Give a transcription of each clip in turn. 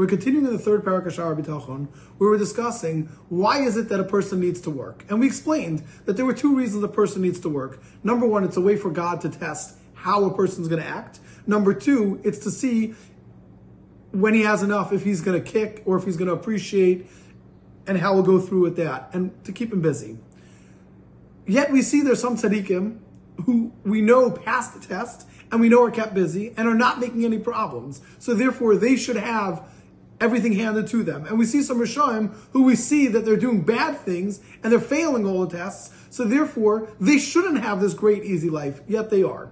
We're continuing in the third parak of Sha'ar Bitachon, where we're discussing why is it that a person needs to work. And we explained that there were two reasons a person needs to work. Number one, it's a way for God to test how a person's going to act. Number two, it's to see when he has enough, if he's going to kick or if he's going to appreciate, and how we'll go through with that, and to keep him busy. Yet we see there's some tzaddikim who we know passed the test and we know are kept busy and are not making any problems. So therefore, they should have everything handed to them. And we see some Reshaim who we see that they're doing bad things and they're failing all the tests. So therefore, they shouldn't have this great, easy life, yet they are.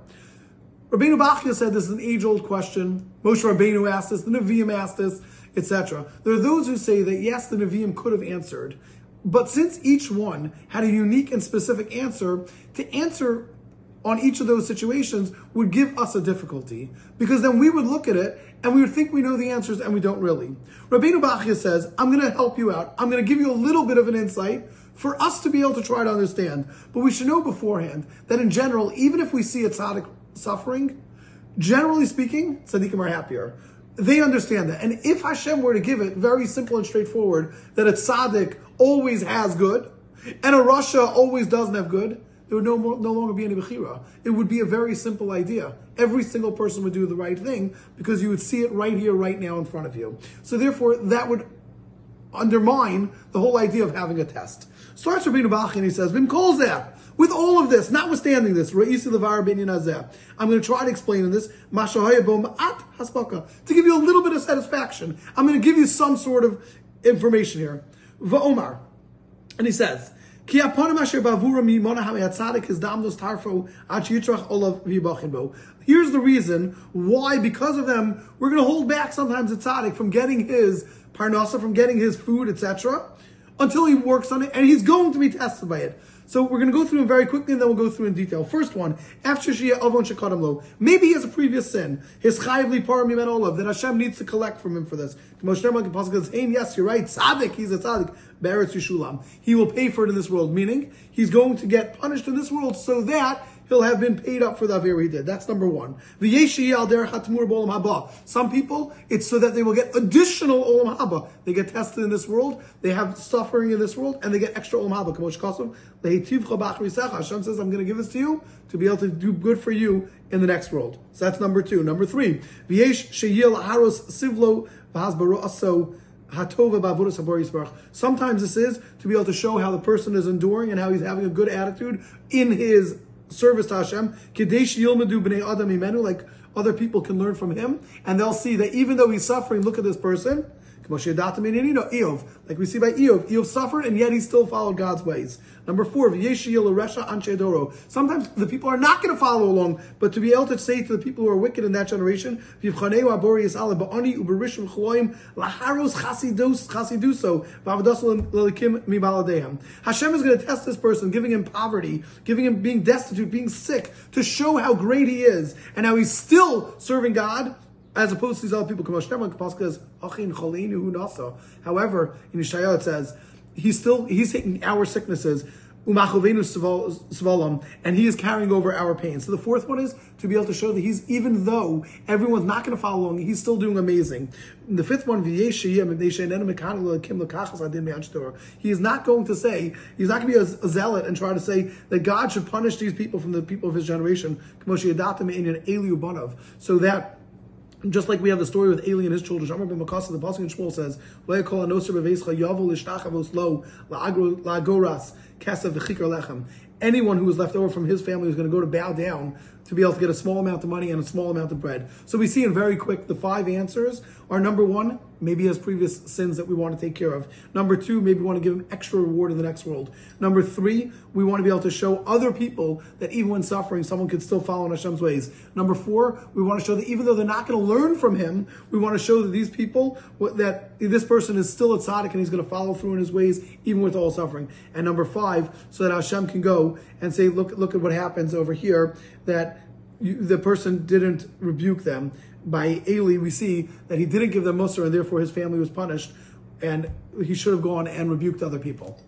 Rabbeinu Bachya said this is an age-old question. Moshe Rabbeinu asked this, the Nevi'im asked this, etc. There are those who say that yes, the Nevi'im could have answered, but since each one had a unique and specific answer, to answer on each of those situations would give us a difficulty because then we would look at it and we would think we know the answers and we don't really. Rabbeinu Bachya says, I'm going to help you out. I'm going to give you a little bit of an insight for us to be able to try to understand. But we should know beforehand that in general, even if we see a tzaddik suffering, generally speaking, tzaddikim are happier. They understand that. And if Hashem were to give it very simple and straightforward, that a tzaddik always has good, and a rasha always doesn't have good, there would no, more, no longer be any Bechira. It would be a very simple idea. Every single person would do the right thing because you would see it right here, right now in front of you. So therefore, that would undermine the whole idea of having a test. Starts with Rabbeinu Bach and he says, Vim that. With all of this, notwithstanding this, Ra'isi Levar Binyan Azeh, I'm going to try to explain in this, to give you a little bit of satisfaction. I'm going to give you some sort of information here. Va'omar. And he says, Here's the reason why, because of them, we're going to hold back sometimes a tzaddik from getting his parnasa, from getting his food, etc., until he works on it, and he's going to be tested by it. So we're going to go through them very quickly, and then we'll go through in detail. First one, after Shia Avon Shekadim Lo, maybe he has a previous sin, his Chayiv Li Param Yimen Olav, that Hashem needs to collect from him for this. Moshe Rabbeinu says, "Hey, yes, you're right. Tzaddik, he's a tzaddik. Beretz Yishulam. He will pay for it in this world, meaning he's going to get punished in this world so that he'll have been paid up for the Avera he did. That's number one. Some people, it's so that they will get additional Olam Haba. They get tested in this world, they have suffering in this world, and they get extra Olam Haba. Hashem says, I'm going to give this to you to be able to do good for you in the next world. So that's number two. Number three, sivlo Sometimes this is to be able to show how the person is enduring and how he's having a good attitude in his service to Hashem, like other people can learn from him, and they'll see that even though he's suffering, look at this person. Like we see by Iyov, Iyov suffered and yet he still followed God's ways. Number four, sometimes the people are not going to follow along, but to be able to say to the people who are wicked in that generation, Hashem is going to test this person, giving him poverty, giving him being destitute, being sick, to show how great he is and how he's still serving God as opposed to these other people. However, in Yeshaya it says, he's still he's taking our sicknesses and he is carrying over our pain. So the fourth one is to be able to show that he's even though everyone's not going to follow along, he's still doing amazing. And the fifth one, he is not going to say he's not going to be a, a zealot and try to say that God should punish these people from the people of his generation. So that just like we have the story with Eli and his children, Shamar ben Makasa, the Pasuk in Shmuel says, "Vayakol anoser beveischa yavu lishtachavos lo la'agoras v'chikar lechem." Anyone who was left over from his family was going to go to bow down to be able to get a small amount of money and a small amount of bread. So we see in very quick the five answers are number one, maybe he has previous sins that we want to take care of. Number two, maybe we want to give him extra reward in the next world. Number three, we want to be able to show other people that even when suffering, someone could still follow in Hashem's ways. Number four, we want to show that even though they're not going to learn from him, we want to show that these people, that this person is still a tzaddik and he's going to follow through in his ways, even with all suffering. And number five, so that Hashem can and say, look, look at what happens over here, that you, the person didn't rebuke them. By Eli, we see that he didn't give them Musar and therefore his family was punished and he should have gone and rebuked other people.